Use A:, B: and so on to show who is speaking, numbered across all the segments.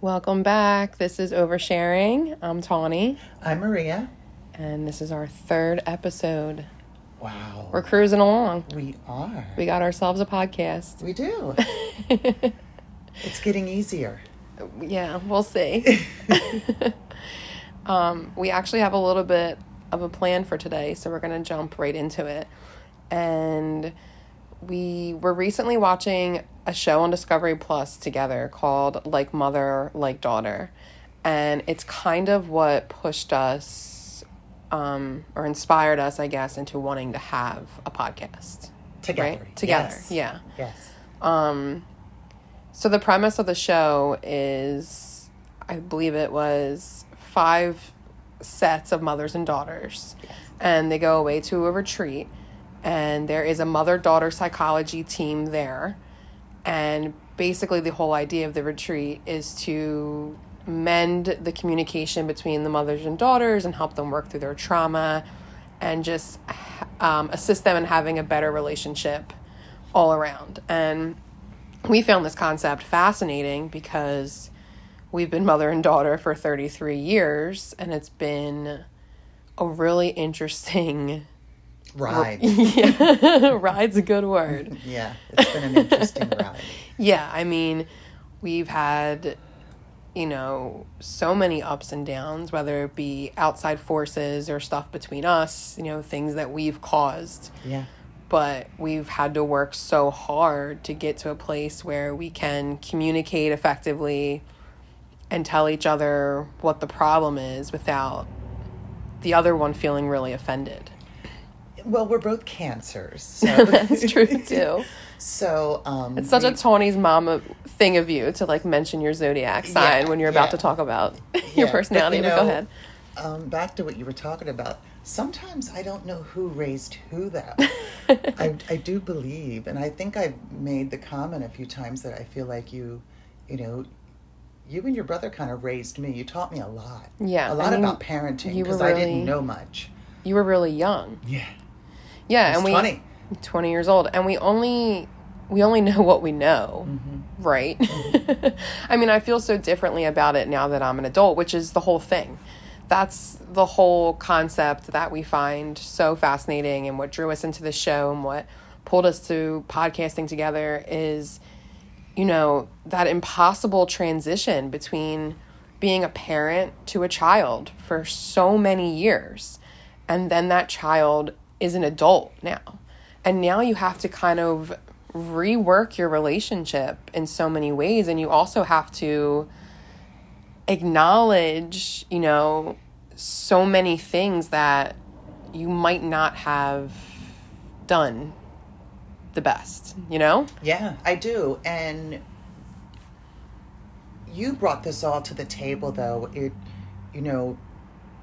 A: Welcome back. This is Oversharing. I'm Tawny,
B: I'm Maria.
A: and this is our third episode.
B: Wow.
A: We're cruising along.
B: we are.
A: We got ourselves a podcast.
B: We do. it's getting easier.
A: yeah, we'll see. um, we actually have a little bit of a plan for today, so we're going to jump right into it. And we were recently watching a show on Discovery Plus together called Like Mother, Like Daughter. And it's kind of what pushed us um, or inspired us, I guess, into wanting to have a podcast.
B: Together.
A: Right? Together,
B: Yes.
A: yeah.
B: Yes.
A: Um, so the premise of the show is, I believe it was five sets of mothers and daughters, and they go away to a retreat, and there is a mother-daughter psychology team there, and basically the whole idea of the retreat is to mend the communication between the mothers and daughters and help them work through their trauma and just um, assist them in having a better relationship all around. And we found this concept fascinating because we've been mother and daughter for 33 years and it's been a really interesting
B: Ride.
A: yeah ride's a good word
B: yeah. It's been an interesting ride.
A: yeah i mean we've had you know so many ups and downs whether it be outside forces or stuff between us you know things that we've caused
B: Yeah.
A: but we've had to work so hard to get to a place where we can communicate effectively and tell each other what the problem is without the other one feeling really offended.
B: Well, we're both cancers. So.
A: That's true too.
B: So, um,
A: It's such
B: we-
A: a Tony's mama thing of you to like mention your zodiac sign
B: Yeah,
A: when you're about
B: yeah.
A: to talk about
B: yeah,
A: your
B: but,
A: personality.
B: you
A: But, go ahead.
B: Um, back to what you were talking about. Sometimes I don't know who raised who that. I, I do believe, and I think I've made the comment a few times that I feel like you, you know, you and your brother kind of raised me. You taught me a lot.
A: Yeah,
B: A
A: I
B: lot
A: mean,
B: about parenting because I didn't know much.
A: You were really young.
B: Yeah.
A: Yeah, and we
B: 20.
A: 20 years old and we only we only know what we know
B: Mm-hmm.
A: right i mean i feel so differently about it now that i'm an adult which is the whole thing that's the whole concept that we find so fascinating and what drew us into the show and what pulled us to podcasting together is you know that impossible transition between being a parent to a child for so many years and then that child is an adult now and now you have to kind of rework your relationship in so many ways and you also have to acknowledge you know so many things that you might not have done the best you know
B: Yeah, I do. And you brought this all to the table, though. It, you know,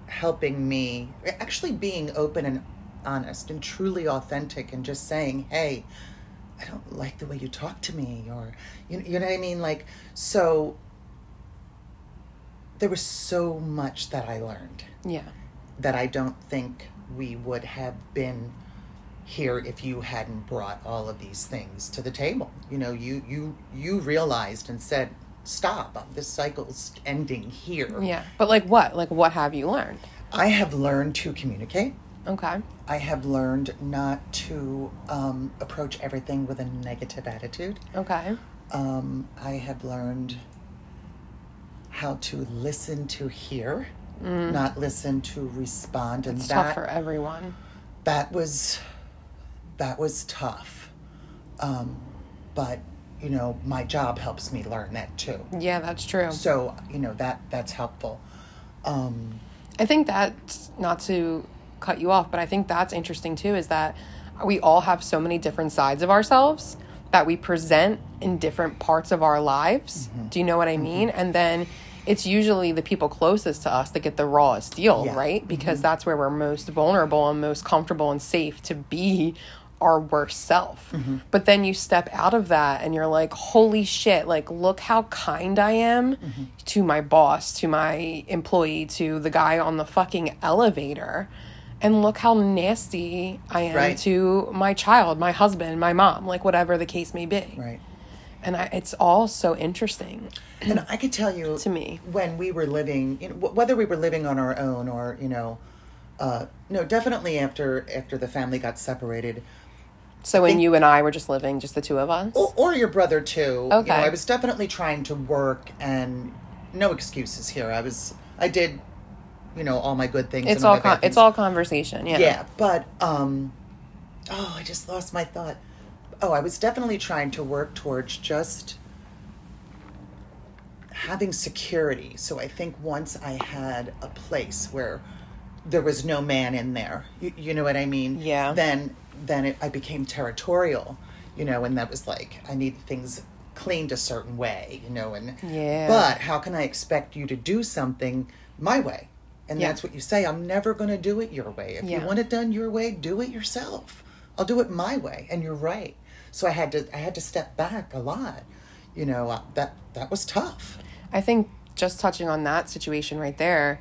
B: helping me, actually being open and honest and truly authentic and just saying, hey, I don't like the way you talk to me, or, you, you know what I mean? Like, so there was so much that I learned
A: yeah
B: that I don't think we would have been here if you hadn't brought all of these things to the table. You know, you you you realized and said, "Stop! Um, this cycle's ending here."
A: yeah but like what like what have you learned
B: I have learned to communicate.
A: okay
B: I have learned not to um, approach everything with a negative attitude.
A: okay.
B: Um, I have learned how to listen to hear, not listen to respond, and
A: it's
B: that
A: tough for everyone.
B: that was that was tough. Um, but you know my job helps me learn that too.
A: Yeah that's true.
B: So you know that that's helpful. Um,
A: I think that's not to cut you off, but I think that's interesting too is that we all have so many different sides of ourselves that we present in different parts of our lives.
B: Mm-hmm.
A: Do you know what I mean? And then it's usually the people closest to us that get the rawest deal,
B: Yeah. Mm-hmm.
A: right? Because that's where we're most vulnerable and most comfortable and safe to be our worst self.
B: Mm-hmm.
A: But then you step out of that and you're like, holy shit, like, look how kind I am
B: Mm-hmm.
A: to my boss, to my employee, to the guy on the fucking elevator. And look how nasty I am
B: Right.
A: to my child, my husband, my mom, like whatever the case may be.
B: right
A: And I, it's all so interesting
B: And I could tell you
A: to me.
B: when we were living, you know, whether we were living on our own or you know, uh, no, definitely after after the family got separated,
A: So when you and I were just living, just the two of us?
B: or, or your brother too. You know,
A: Okay.
B: I was definitely trying to work, and no excuses here. I was, I did, you know, all my good things.
A: it's
B: and
A: all
B: my
A: con- it's all conversation. Yeah.
B: Yeah, but um, oh, I just lost my thought. Oh, I was definitely trying to work towards just having security. So I think once I had a place where there was no man in there, you, you know what I mean?
A: Yeah.
B: Then then it, I became territorial, you know, and that was like I need things cleaned a certain way, you know, and
A: Yeah.
B: But how can I expect you to do something my way? And
A: Yeah.
B: that's what you say. I'm never going to do it your way. If
A: Yeah.
B: you want it done your way, do it yourself. I'll do it my way. And you're right. So I had to I had to step back a lot. You know, uh, that that was tough.
A: I think just touching on that situation right there,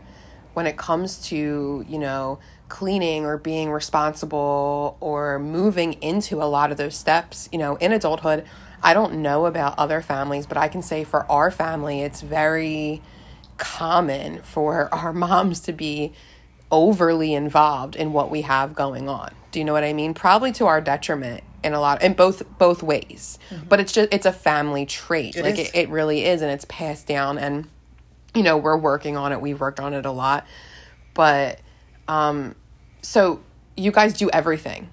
A: when it comes to, you know, cleaning or being responsible or moving into a lot of those steps, you know, in adulthood, I don't know about other families, but I can say for our family, it's very common for our moms to be overly involved in what we have going on. Do you know what I mean? Probably to our detriment in a lot in both both ways. But it's just it's a family trait.
B: It
A: like it, it really is and it's passed down and you know, we're working on it. We've worked on it a lot. But um so you guys do everything.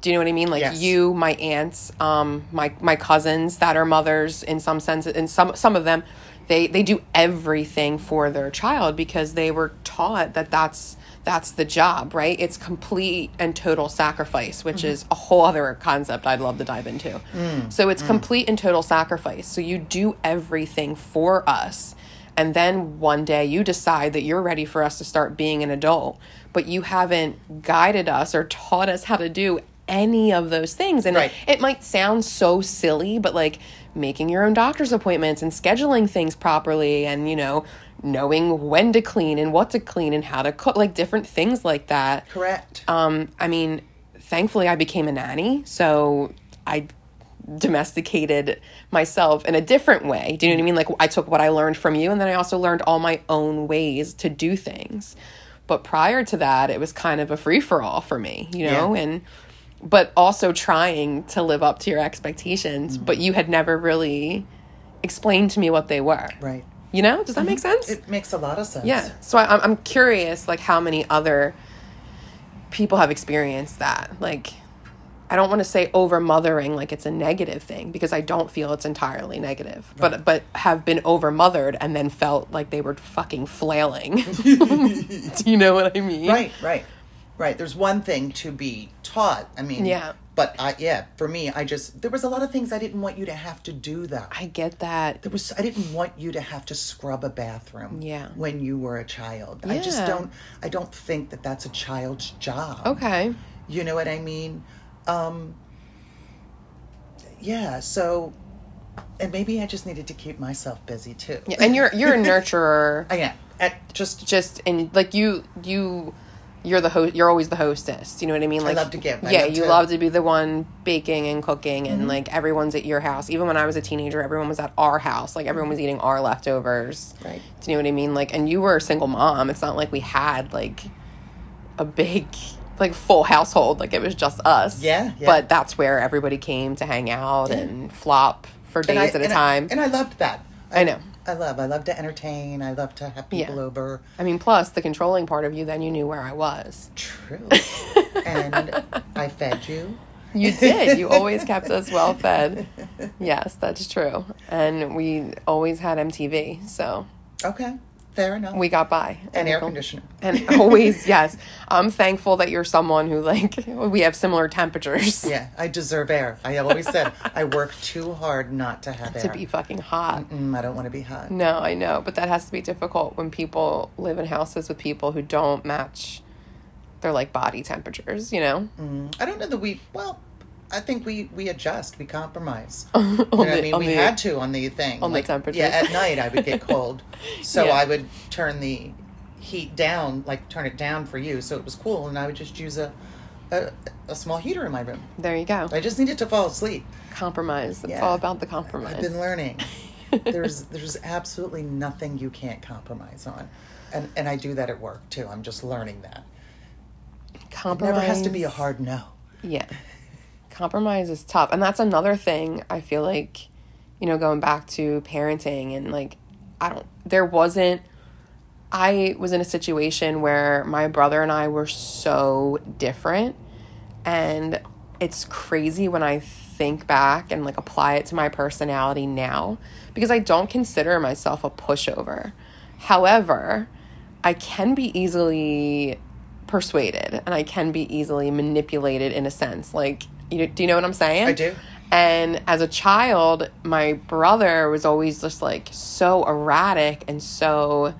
A: Do you know what I mean? Like
B: Yes.
A: you, my aunts, um, my my cousins that are mothers in some sense, and some some of them, they they do everything for their child because they were taught that that's that's the job, right? It's complete and total sacrifice, which mm-hmm. is a whole other concept I'd love to dive into. Mm. So it's mm. complete and total sacrifice. So you do everything for us. And then one day you decide that you're ready for us to start being an adult, but you haven't guided us or taught us how to do any of those things. And
B: Right.
A: it might sound so silly, but like making your own doctor's appointments and scheduling things properly and, you know, knowing when to clean and what to clean and how to cook, like different things like that.
B: Correct.
A: Um, I mean, thankfully, I became a nanny, so I domesticated myself in a different way. Do you know what I mean? Like, I took what I learned from you, and then I also learned all my own ways to do things. But prior to that, it was kind of a free for all for me, you know?
B: Yeah.
A: And, but also trying to live up to your expectations, mm-hmm. but you had never really explained to me what they were.
B: right.
A: You know? Does that mm-hmm. make sense?
B: It makes a lot of sense.
A: Yeah. So I, I'm I'm curious, like how many other people have experienced that. Like, I don't want to say over mothering like it's a negative thing because I don't feel it's entirely negative. But but have been over mothered and then felt like they were fucking flailing. Do you know what I mean?
B: Right, right, right. There's one thing to be taught. I mean,
A: Yeah.
B: But I, yeah, for me, I just there was a lot of things I didn't want you to have to do. That
A: I get that.
B: there was I didn't want you to have to scrub a bathroom.
A: Yeah.
B: When you were a child, I just don't. I don't think that that's a child's job.
A: Okay.
B: You know what I mean? Um, yeah. So, and maybe I just needed to keep myself busy too.
A: Yeah, and you're you're a nurturer.
B: I am. At just
A: just in like you you you're the host you're always the hostess you know what i mean like
B: love to give. I
A: yeah
B: love
A: you
B: to- Mm-hmm.
A: love to be the one baking and cooking and like everyone's at your house even when i was a teenager everyone was at our house like everyone was eating our leftovers
B: Right.
A: do you know what i mean like and you were a single mom it's not like we had like a big like full household like it was just us
B: Yeah, yeah.
A: but that's where everybody came to hang out and flop for days
B: I-
A: at a
B: and I-
A: time
B: and I loved that.
A: I know.
B: I love. I love to entertain. I love to have people
A: Yeah.
B: over.
A: I mean, plus the controlling part of you, then you knew where I was.
B: True. and I fed you.
A: You did. You always kept us well fed. Yes, that's true. And we always had MTV, so
B: Okay. Fair enough.
A: we got by.
B: and air conditioner.
A: And always, yes. I'm thankful that you're someone who like we have similar temperatures.
B: Yeah, I deserve air. I have always said I work too hard not to have it.
A: To
B: air.
A: be fucking hot.
B: Mm, I don't want to be hot.
A: No, I know, but that has to be difficult when people live in houses with people who don't match their like body temperatures, you know?
B: I don't know that we. Well, I think we we adjust. We compromise. you know what I mean? We
A: the-
B: had to on the thing.
A: on the
B: like,
A: temperatures.
B: Yeah, at night I would get cold, so
A: Yeah.
B: I would turn the heat down, like turn it down for you, so it was cool, and I would just use a a, a small heater in my room.
A: There you go.
B: I just needed to fall asleep.
A: Compromise. It's
B: Yeah.
A: all about the compromise.
B: I've been learning. there's there's absolutely nothing you can't compromise on, and and I do that at work too. I'm just learning that. It
A: compromise.
B: never has to be a hard no.
A: Yeah. Compromise is tough. And that's another thing I feel like, you know, going back to parenting and like, I don't, there wasn't, I was in a situation where my brother and I were so different. And it's crazy when I think back and like apply it to my personality now because I don't consider myself a pushover. However, I can be easily persuaded and I can be easily manipulated in a sense. Like, you, do you know what I'm saying?
B: I do.
A: And as a child, my brother was always just like so erratic and so.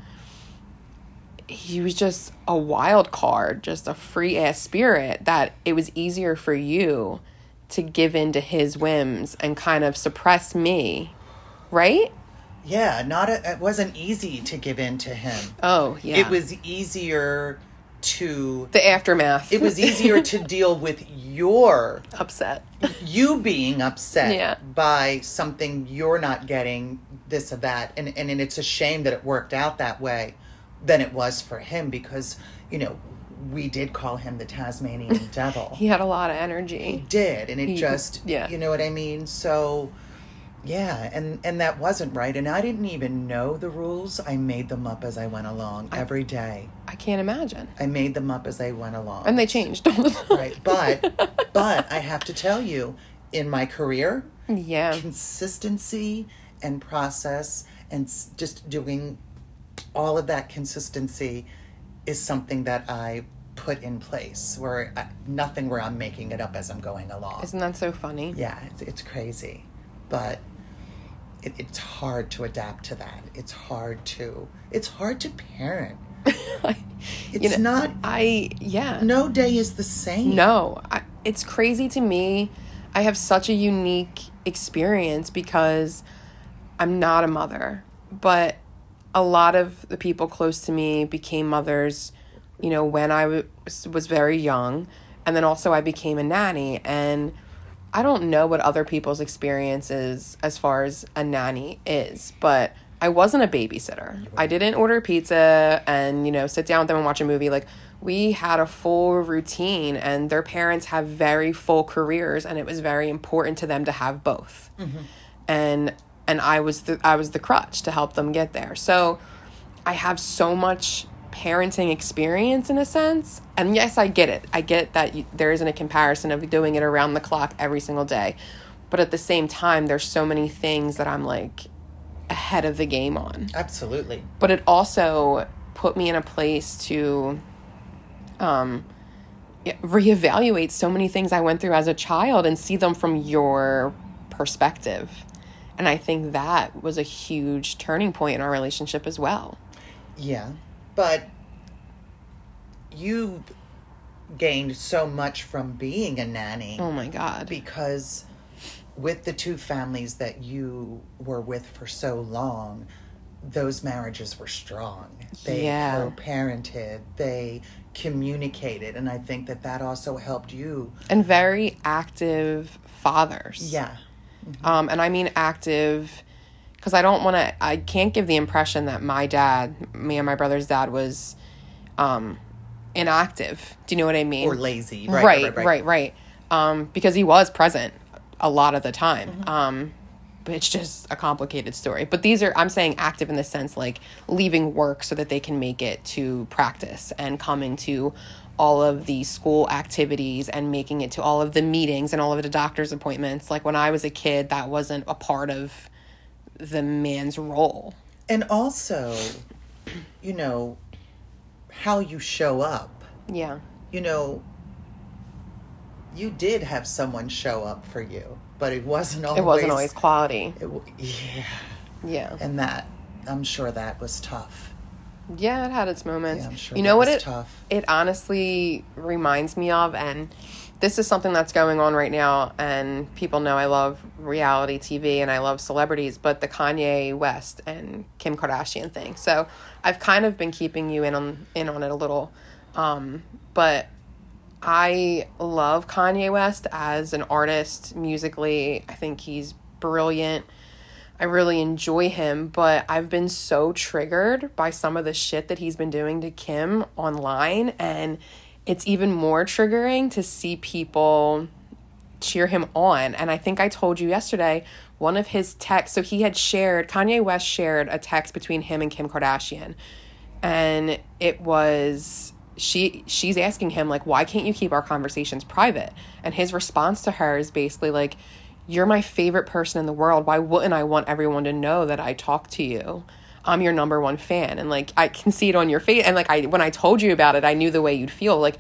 A: He was just a wild card, just a free ass spirit that it was easier for you to give in to his whims and kind of suppress me, right?
B: Yeah, not a, it wasn't easy to give in to him.
A: Oh, yeah.
B: It was easier to
A: the aftermath.
B: it was easier to deal with your
A: upset.
B: you being upset
A: Yeah.
B: by something you're not getting this or that and and and it's a shame that it worked out that way than it was for him because you know we did call him the Tasmanian devil
A: He had a lot of energy.
B: He did and it
A: He-
B: just
A: yeah.
B: you know what i mean so yeah and and that wasn't right and i didn't even know the rules i made them up as i went along every day
A: I can't imagine.
B: i made them up as i went along
A: And they changed all the time.
B: right but but i have to tell you in my career
A: yeah.
B: consistency and process and just doing all of that consistency is something that I put in place where I, nothing where I'm making it up as I'm going along.
A: Isn't that so funny?
B: yeah, it's, it's crazy, but it, it's hard to adapt to that. It's hard to it's hard to parent. It's
A: you know,
B: not.
A: I yeah.
B: No day is the same.
A: No, I, it's crazy to me. I have such a unique experience because I'm not a mother, but a lot of the people close to me became mothers, you know, when I was, was very young. And then also I became a nanny. And I don't know what other people's experiences as far as a nanny is, but I wasn't a babysitter. I didn't order pizza and, you know, sit down with them and watch a movie. Like, we had a full routine, and their parents have very full careers, and it was very important to them to have both. Mm-hmm. And and I was the I was the crutch to help them get there. So I have so much parenting experience in a sense. And yes, I get it. I get that you, there isn't a comparison of doing it around the clock every single day. But at the same time, there's so many things that I'm like ahead of the game on.
B: Absolutely.
A: But it also put me in a place to um reevaluate so many things I went through as a child and see them from your perspective. And I think that was a huge turning point in our relationship as well.
B: Yeah, but you gained so much from being a nanny
A: Oh my God.
B: because with the two families that you were with for so long, those marriages were strong. They
A: Yeah.
B: co-parented, they communicated, and I think that that also helped you.
A: And very active fathers.
B: Yeah,
A: Um, and I mean active because I don't want to, I can't give the impression that my dad, me and my brother's dad, was um, inactive. Do you know what I mean?
B: or lazy,
A: right,
B: right,
A: right, right, Um, because he was present a lot of the time. Um, but it's just a complicated story. But these are, I'm saying active in the sense like leaving work so that they can make it to practice and coming to all of the school activities and making it to all of the meetings and all of the doctor's appointments. Like when I was a kid, that wasn't a part of the man's role.
B: And also, you know, how you show up.
A: Yeah.
B: You know, you did have someone show up for you, but it wasn't always.
A: It wasn't always quality.
B: It, yeah,
A: Yeah.
B: and that I'm sure that was tough.
A: Yeah, it had its moments.
B: Yeah, I'm sure
A: you know what
B: was
A: it
B: tough.
A: it honestly reminds me of and this is something that's going on right now and people know I love reality TV and I love celebrities, but the Kanye West and Kim Kardashian thing. So, I've kind of been keeping you in on in on it a little. Um, but I love Kanye West as an artist musically. I think he's brilliant. I really enjoy him, but I've been so triggered by some of the shit that he's been doing to Kim online. And it's even more triggering to see people cheer him on. And I think I told you yesterday, one of his texts, so he had shared, Kanye West shared a text between him and Kim Kardashian. And it was she she's asking him like why can't you keep our conversations private and his response to her is basically like you're my favorite person in the world why wouldn't i want everyone to know that i talk to you i'm your number one fan and like i can see it on your face and like i when i told you about it i knew the way you'd feel like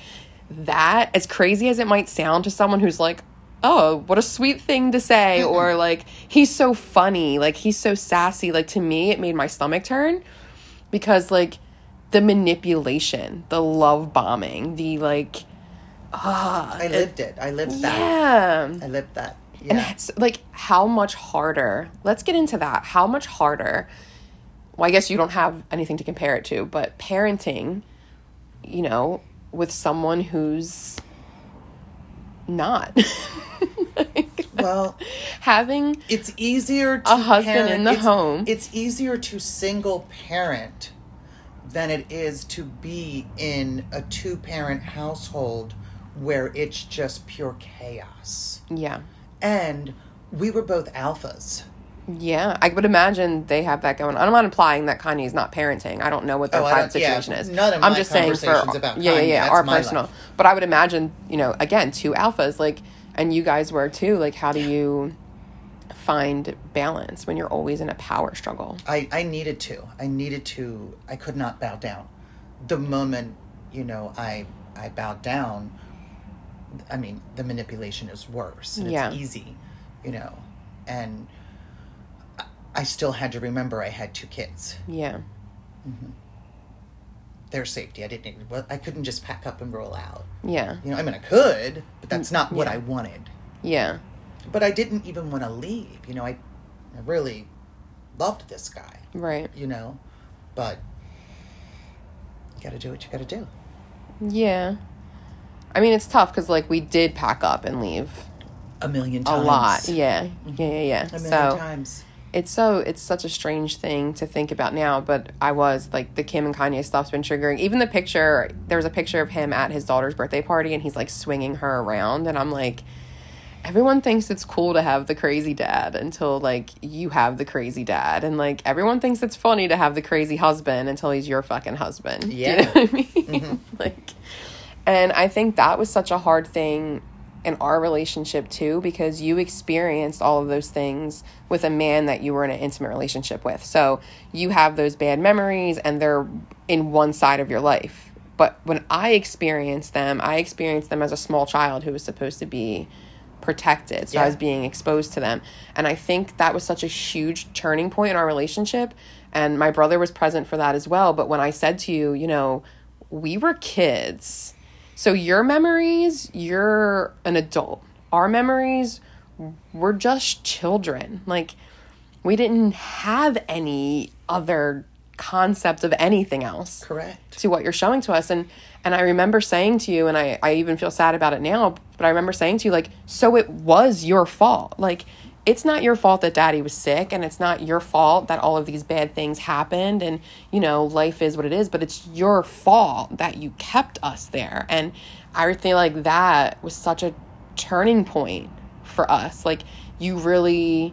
A: that as crazy as it might sound to someone who's like oh what a sweet thing to say or like he's so funny like he's so sassy like to me it made my stomach turn because like the manipulation, the love bombing, the like.
B: Uh, I lived it. I lived that.
A: Yeah.
B: I lived that.
A: Yeah. And like how much harder? Let's get into that. How much harder? Well, I guess you don't have anything to compare it to, but parenting, you know, with someone who's not.
B: well,
A: having
B: it's easier to
A: a husband
B: parent,
A: in the
B: it's,
A: home.
B: It's easier to single parent than it is to be in a two parent household where it's just pure chaos.
A: Yeah.
B: And we were both alphas.
A: Yeah, I would imagine they have that going. On. I'm not implying that Kanye's not parenting. I don't know what their
B: Oh,
A: private
B: don't- yeah,
A: situation is.
B: none of
A: I'm
B: my
A: just saying for
B: about
A: yeah, yeah,
B: Kanye,
A: yeah,
B: that's
A: our personal.
B: life.
A: But I would imagine, you know, again, two alphas, like, and you guys were too. Like, how do you find balance when you're always in a power struggle?
B: I, I needed to. I needed to. I could not bow down. The moment, you know, I I bowed down, I mean, the manipulation is worse. And
A: Yeah.
B: It's easy, you know. And I, still had to remember I had two kids.
A: Yeah, Mm-hmm.
B: Their safety. I didn't. Well, I couldn't just pack up and roll out.
A: yeah,
B: You know, I mean, I could, but that's not what
A: Yeah.
B: I wanted.
A: yeah,
B: But I didn't even want to leave. You know, I, I really loved this guy.
A: right.
B: You know, but you got to do what you got to do.
A: Yeah. I mean, it's tough because like we did pack up and leave
B: A million times.
A: a lot. Yeah, yeah, yeah, yeah.
B: A million
A: So.
B: times.
A: It's so it's such a strange thing to think about now but i was like the kim and kanye stuff's been triggering. Even the picture there was a picture of him at his daughter's birthday party and he's like swinging her around and i'm like everyone thinks it's cool to have the crazy dad until like you have the crazy dad and like everyone thinks it's funny to have the crazy husband until he's your fucking husband. Do you
B: Yeah.
A: know what i mean? Mm-hmm. Like and i think that was such a hard thing in our relationship too because you experienced all of those things with a man that you were in an intimate relationship with. So you have those bad memories and they're in one side of your life. But when I experienced them, I experienced them as a small child who was supposed to be protected. So I was being exposed to them. And I think that was such a huge turning point in our relationship. And my brother was present for that as well. But when I said to you, you know, we were kids. So your memories, you're an adult. Our memories, we're just children. Like we didn't have any other concept of anything else
B: Correct.
A: to what you're showing to us and and I remember saying to you and I I even feel sad about it now but I remember saying to you like so it was your fault like it's not your fault that daddy was sick and it's not your fault that all of these bad things happened and you know life is what it is but it's your fault that you kept us there and I feel like that was such a turning point for us like you really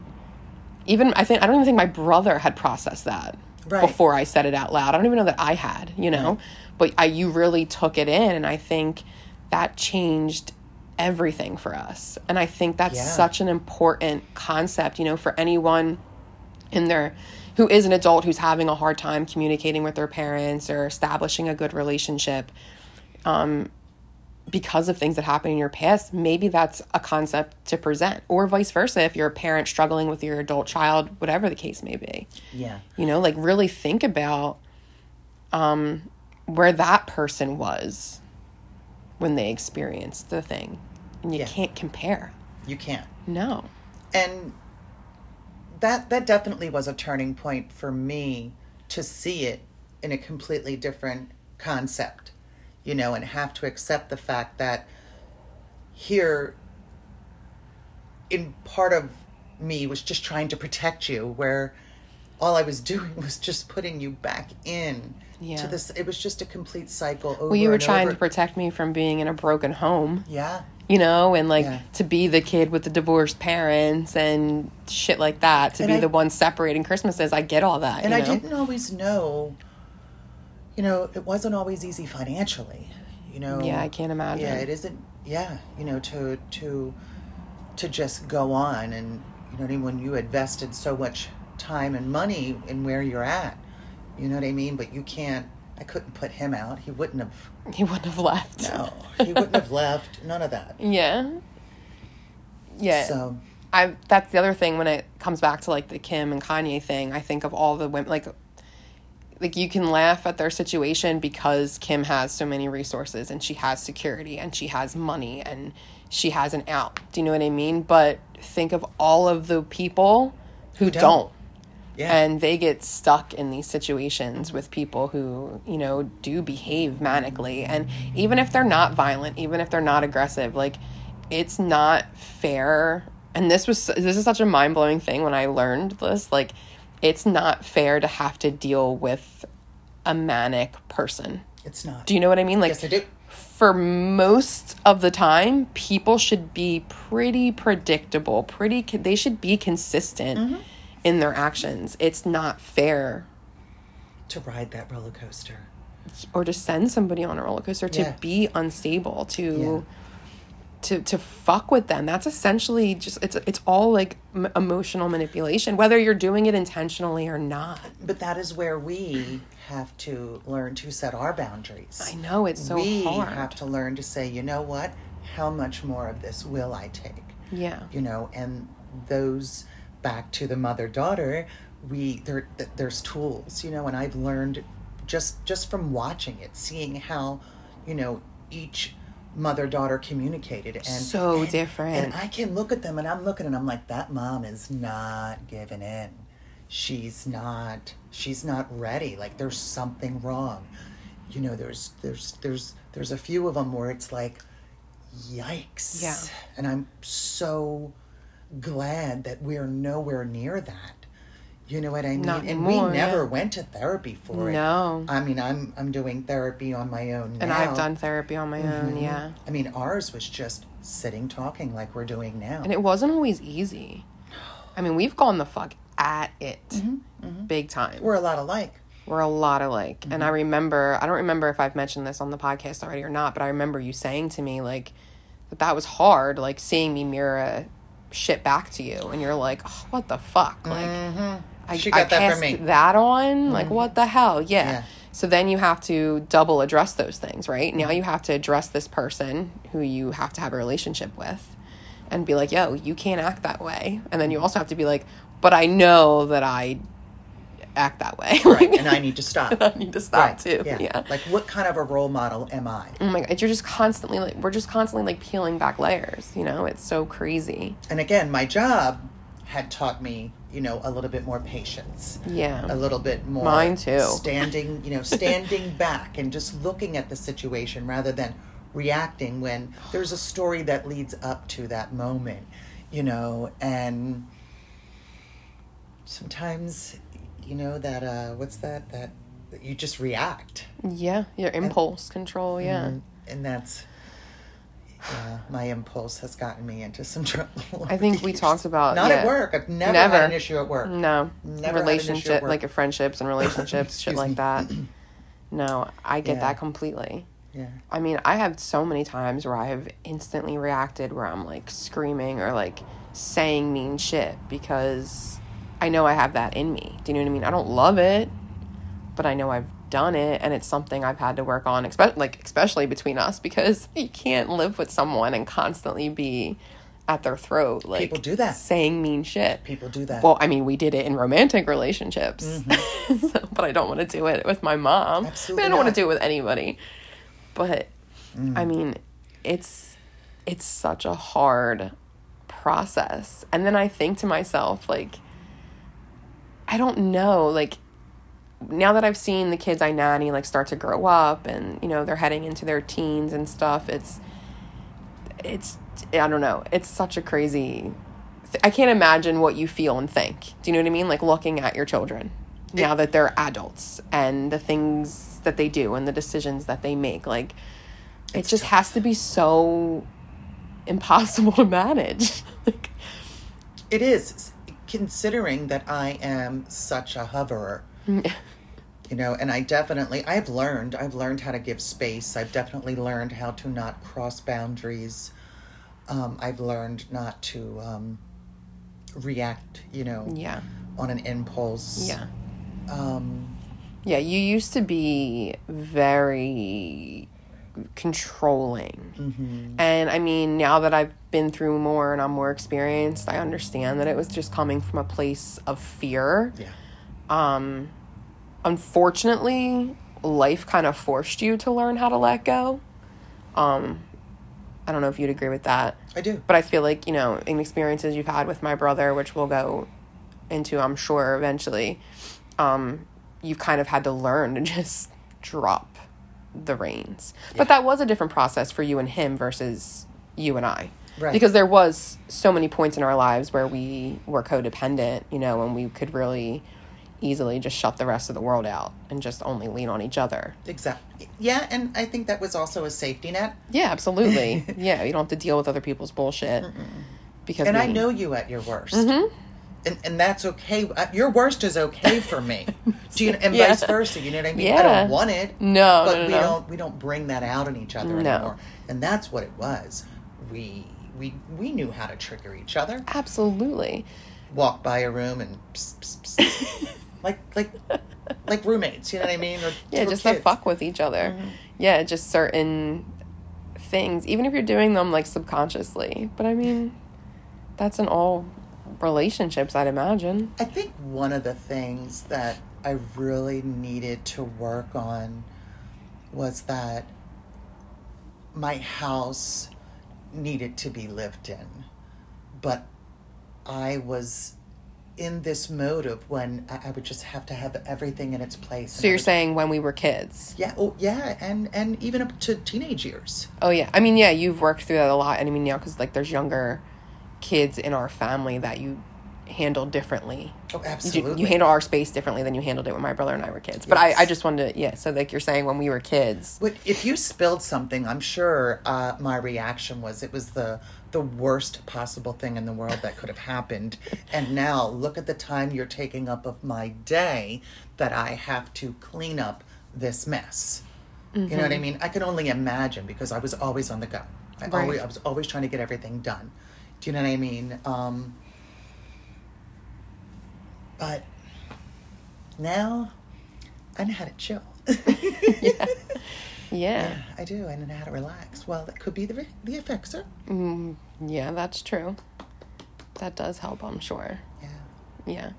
A: even I think I don't even think my brother had processed that
B: Right.
A: before I said it out loud. I don't even know that I had, you know. But I you really took it in and I think that changed everything for us. And I think that's
B: Yeah.
A: such an important concept, you know, for anyone in their who is an adult who's having a hard time communicating with their parents or establishing a good relationship um, because of things that happened in your past, maybe that's a concept to present, or vice versa. If you're a parent struggling with your adult child, whatever the case may be,
B: Yeah.
A: you know, like really think about um, where that person was when they experience the thing, and you
B: Yeah.
A: can't compare.
B: You can't.
A: No,
B: And that that definitely was a turning point for me to see it in a completely different concept. you know, and have to accept the fact that here, in part of me, was just trying to protect you, where all I was doing was just putting you back in
A: Yeah.
B: to this. It was just a complete cycle over.
A: Well, you were trying
B: over.
A: to protect me from being in a broken home,
B: Yeah,
A: you know, and like
B: Yeah.
A: to be the kid with the divorced parents and shit like that, to
B: And
A: be
B: I-
A: the one separating Christmases. I get all that.
B: and
A: you
B: I didn't always know. You know, it wasn't always easy financially. You know.
A: Yeah, I can't imagine.
B: Yeah, it isn't. Yeah, you know, to to to just go on and you know what I mean. When you invested so much time and money in where you're at, you know what I mean. But you can't. I couldn't put him out. He wouldn't have.
A: He wouldn't have left.
B: No, he wouldn't have left. None of that.
A: Yeah. Yeah.
B: So
A: I that's the other thing when it comes back to like the Kim and Kanye thing. I think of all the women like like you can laugh at their situation because Kim has so many resources and she has security and she has money and she has an out. Do you know what I mean? But think of all of the people who
B: don't.
A: don't.
B: Yeah,
A: And they get stuck in these situations with people who, you know, do behave manically. And even if they're not violent, even if they're not aggressive, like it's not fair. And this was this is such a mind blowing thing when I learned this. Like, it's not fair to have to deal with a manic person.
B: it's not.
A: Do you know what I mean? Like
B: yes, I do.
A: for most of the time, people should be pretty predictable, pretty they should be consistent
B: Mm-hmm.
A: In their actions. It's not fair
B: To ride that roller coaster.
A: or to send somebody on a roller coaster to
B: Yeah.
A: be unstable, to
B: Yeah.
A: to to fuck with them. That's essentially just it's it's all like m- emotional manipulation whether you're doing it intentionally or not.
B: But that is where we have to learn to set our boundaries.
A: I know it's so
B: we
A: hard.
B: have to learn to say, you know what? How much more of this will I take?
A: yeah.
B: You know, and those back to the mother daughter, we there there's tools, you know, and I've learned just just from watching it, seeing how, you know, each mother daughter communicated and
A: So
B: and-
A: different.
B: And I can look at them and I'm looking and I'm like, that mom is not giving in. She's not she's not ready. Like there's something wrong. You know, there's there's there's there's a few of them where it's like yikes.
A: Yeah.
B: And I'm so glad that we're nowhere near that. You know what I mean?
A: Not
B: and
A: anymore,
B: we never
A: yeah.
B: went to therapy for it.
A: No.
B: I mean, I'm I'm doing therapy on my own
A: And. I've done therapy on my own,
B: Mhm.
A: yeah.
B: I mean, ours was just sitting talking like we're doing now.
A: And it wasn't always easy. I mean, we've gone the fuck at it mm-hmm, mm-hmm. big time.
B: we're a lot alike.
A: We're a lot alike. And I mm-hmm. remember, I don't remember if I've mentioned this on the podcast already or not, but I remember you saying to me, like, that that was hard, like, seeing me mirror shit back to you. And you're like, oh, what the fuck? Like, mm-hmm. I,
B: She
A: I
B: got that
A: passed
B: from me.
A: that on? Like, mm-hmm. what the hell? Yeah.
B: Yeah.
A: So then you have to double address those things, right? Now you have to address this person who you have to have a relationship with and be like, yo, you can't act that way. And then you also have to be like, but I know that I act that way.
B: Right. and I need to stop.
A: I need to stop
B: right.
A: too.
B: Yeah.
A: Yeah.
B: Like, what kind of a role model am I?
A: Oh my god, you're just constantly like we're just constantly like peeling back layers, you know? It's so crazy.
B: And again, my job had taught me, you know, a little bit more patience.
A: Yeah.
B: A little bit more
A: Mine too.
B: Standing, you know, standing back and just looking at the situation rather than reacting when there's a story that leads up to that moment, you know, and sometimes you know that uh what's that that that you just react
A: Yeah, your impulse control, yeah.
B: and, and that's yeah, my impulse has gotten me into some trouble.
A: I think we talked about-
B: not
A: yeah.
B: at work. I've never,
A: Never.
B: had an issue at work.
A: No.
B: Never had an issue at
A: Relationship
B: work.
A: like friendships and relationships, shit like
B: me.
A: that. No, I get
B: Yeah.
A: that completely.
B: Yeah,
A: I mean, I have so many times where I have instantly reacted where I'm like screaming or like saying mean shit because I know I have that in me. Do you know what I mean? I don't love it, but I know I've done it and it's something I've had to work on, especially like especially between us because you can't live with someone and constantly be at their throat like
B: People do that.
A: saying mean shit.
B: people do that.
A: Well, I mean, we did it in romantic relationships, so, but I don't want to do it with my mom.
B: Mm-hmm. Absolutely
A: I don't want to do it with anybody. But
B: Mm.
A: I mean, it's it's such a hard process. And then I think to myself, like, I don't know, like, now that I've seen the kids I nanny like start to grow up and you know they're heading into their teens and stuff, it's it's I don't know. It's such a crazy. Th- I can't imagine what you feel and think. Do you know what I mean? Like looking at your children now that they're adults and the things that they do and the decisions that they make. Like it just has to be so impossible to manage. like
B: It is, considering that I am such a hoverer. You know, and I definitely, I've learned, I've learned how to give space. I've definitely learned how to not cross boundaries. Um, I've learned not to um, react, you know,
A: yeah.
B: on an impulse.
A: Yeah.
B: Um,
A: Yeah, you used to be very controlling.
B: mhm.
A: And I mean, now that I've been through more and I'm more experienced, I understand that it was just coming from a place of fear.
B: Yeah.
A: Um unfortunately, life kind of forced you to learn how to let go. Um I don't know if you'd agree with that.
B: I do.
A: But I feel like, you know, in experiences you've had with my brother, which we'll go into, I'm sure, eventually, um, you've kind of had to learn to just drop the reins. But that was a different process for you and him versus you and I.
B: Right.
A: Because there was so many points in our lives where we were codependent, you know, and we could really easily just shut the rest of the world out and just only lean on each other.
B: Exactly. Yeah, and I think that was also a safety net.
A: Yeah, absolutely. yeah, you don't have to deal with other people's bullshit. Because
B: And I know you at your worst.
A: Mm-hmm.
B: And, and that's okay. Uh, Your worst is okay for me. Do you, and
A: Yeah.
B: vice versa. You know what I mean? I don't want it.
A: No,
B: but
A: no, no,
B: we
A: no.
B: don't we don't bring that out on each other anymore. And that's what it was. We we we knew how to trigger each other.
A: Absolutely.
B: Walk by a room and psst, psst, psst. like like like roommates. You know what I mean? Or
A: Yeah, just to fuck with each other. Yeah, just certain things, even if you're doing them like subconsciously. But I mean, that's an all relationships, I'd imagine.
B: I think one of the things that I really needed to work on was that my house needed to be lived in. But I was in this mode of when I, I would just have to have everything in its place.
A: So you're
B: would-
A: saying when we were kids?
B: Yeah, oh, yeah, and, and even up to teenage years.
A: Oh yeah. I mean, yeah, you've worked through that a lot, and I mean, yeah, because like there's younger kids in our family that you handle differently.
B: Oh,
A: You,
B: absolutely.
A: you handle our space differently than you handled it when my brother and I were kids. But
B: Yes.
A: I, I just wanted to, yeah. So like you're saying when we were kids.
B: But if you spilled something, I'm sure uh, my reaction was it was the the worst possible thing in the world that could have happened. And now look at the time you're taking up of my day that I have to clean up this mess. You know what I mean? I can only imagine because I was always on the go. I
A: Right.
B: always I was always trying to get everything done. Do you know what I mean? Um, but now I know how to chill.
A: Yeah. Yeah.
B: I do. I know how to relax. Well, that could be the the Effexor.
A: Mm, yeah, that's true. That does help, I'm sure.
B: Yeah.
A: Yeah.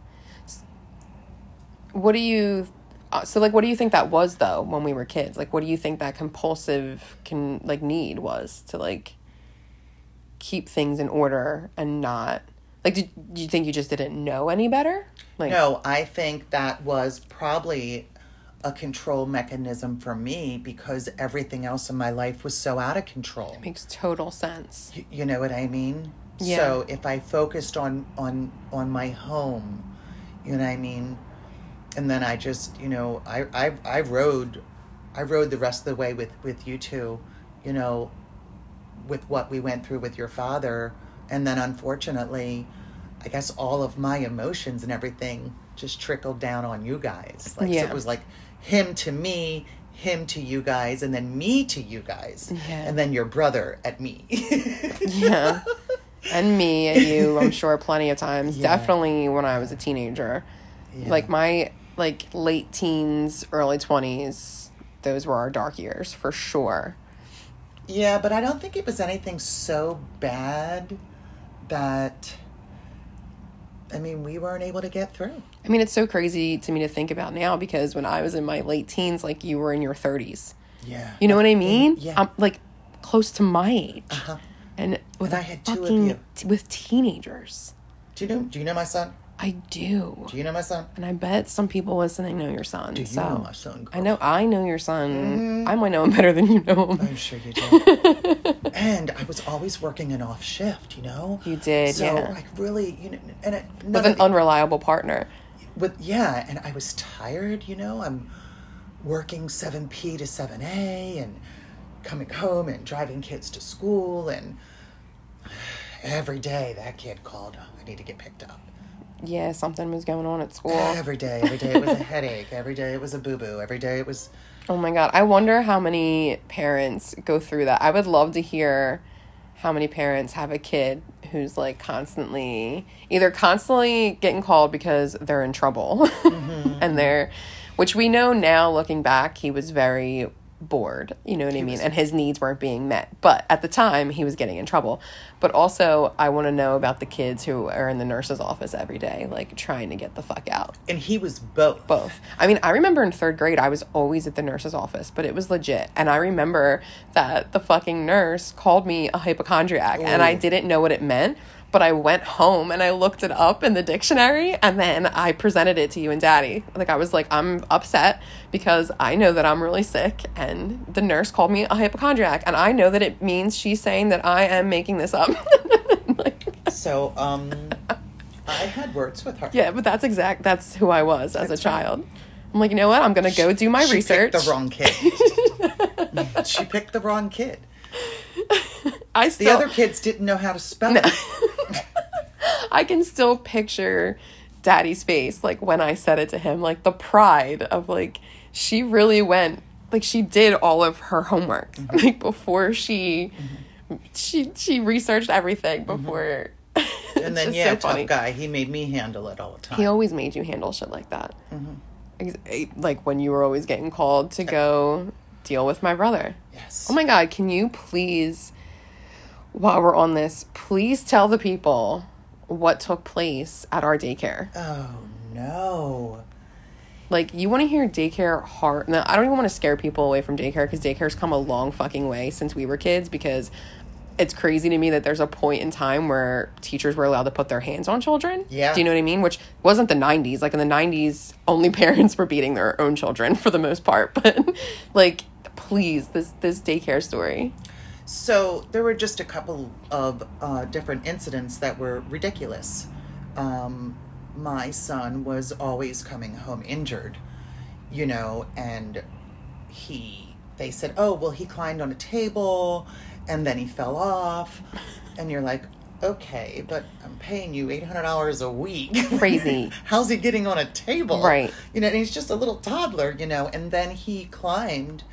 A: What do you uh, so like what do you think that was though when we were kids? Like what do you think that compulsive can like need was to like keep things in order and not like did, do you think you just didn't know any better? Like
B: No, I think that was probably a control mechanism for me because everything else in my life was so out of control.
A: makes total sense.
B: Y- You know what I mean?
A: Yeah.
B: So if I focused on on on my home, you know what I mean, and then I just you know I I I rode, I rode the rest of the way with with you two, you know, with what we went through with your father, and then unfortunately, I guess all of my emotions and everything just trickled down on you guys. Like so
A: Yeah.
B: it was like him to me. Him to you guys, and then me to you guys,
A: Yeah.
B: and then your brother at me.
A: Yeah. And me and you, I'm sure plenty of times.
B: Yeah.
A: Definitely when I was a teenager. Like my like late teens, early 20s, those were our dark years for sure.
B: Yeah, but I don't think it was anything so bad that I mean, we weren't able to get through.
A: I mean, it's so crazy to me to think about now because when I was in my late teens, like you were in your 30s.
B: Yeah.
A: You know what I mean?
B: Yeah.
A: I'm like close to my age.
B: Uh-huh.
A: And with
B: And I had two of you.
A: t- with teenagers.
B: Do you know do you know my son?
A: I do.
B: Do you know my son?
A: And I bet some people listening know your son.
B: Do you
A: so
B: know my son?
A: I know I know your son. Mm. I might know him better than you know him.
B: I'm sure you do. and I was always working an off shift, you know?
A: You did,
B: so
A: yeah.
B: I really, you know, and it,
A: With an
B: the-
A: unreliable partner.
B: with yeah and i was tired you know i'm working 7p to 7a and coming home and driving kids to school and every day that kid called i need to get picked up
A: Yeah, something was going on at school.
B: every day every day it was a headache every day it was a boo-boo every day it was
A: Oh my god, I wonder how many parents go through that. I would love to hear how many parents have a kid who's like constantly either constantly getting called because they're in trouble mm-hmm, and they're mm-hmm. which we know now looking back he was very bored, you know what I mean? and his needs weren't being met. But at the time he was getting in trouble. But also I want to know about the kids who are in the nurse's office every day like trying to get the fuck out
B: and he was both
A: both. I mean, I remember in third grade, I was always at the nurse's office, but it was legit. And I remember that the fucking nurse called me a hypochondriac, and I didn't know what it meant. But I went home and I looked it up in the dictionary, and then I presented it to you and Daddy. Like I was like, I'm upset because I know that I'm really sick, and the nurse called me a hypochondriac, and I know that it means she's saying that I am making this up. like,
B: so um i had words with her
A: yeah, but that's exact. That's who I was as
B: That's
A: a
B: right.
A: child. I'm like, you know what? I'm gonna go do my
B: she
A: research.
B: picked the wrong kid she picked the wrong kid
A: I
B: the other kids didn't know how to spell it
A: I can still picture Daddy's face, like when I said it to him, like the pride of like she really went, like she did all of her homework,
B: Mm-hmm.
A: like before she, she she researched everything before.
B: Mm-hmm. and then yeah tough guy he made me handle it all the time
A: He always made you handle shit like that.
B: Mm-hmm.
A: Eh, Like when you were always getting called to go deal with my brother.
B: yes
A: Oh my God, can you please, while we're on this, please tell the people what took place at our daycare?
B: Oh no.
A: Like, you want to hear daycare hard. No, I don't even want to scare people away from daycare because daycare's come a long fucking way since we were kids because it's crazy to me that there's a point in time where teachers were allowed to put their hands on children.
B: Yeah.
A: Do you know what I mean? Which wasn't the 90s. Like, in the 90s, only parents were beating their own children for the most part. But, like, please, this, this daycare story.
B: So there were just a couple of uh, different incidents that were ridiculous. Um, my son was always coming home injured, you know, and he, they said, oh, well, he climbed on a table and then he fell off. And you're like, okay, but I'm paying you $800 a week.
A: Crazy.
B: How's he getting on a table?
A: Right.
B: You know, and he's just a little toddler, you know, and then he climbed.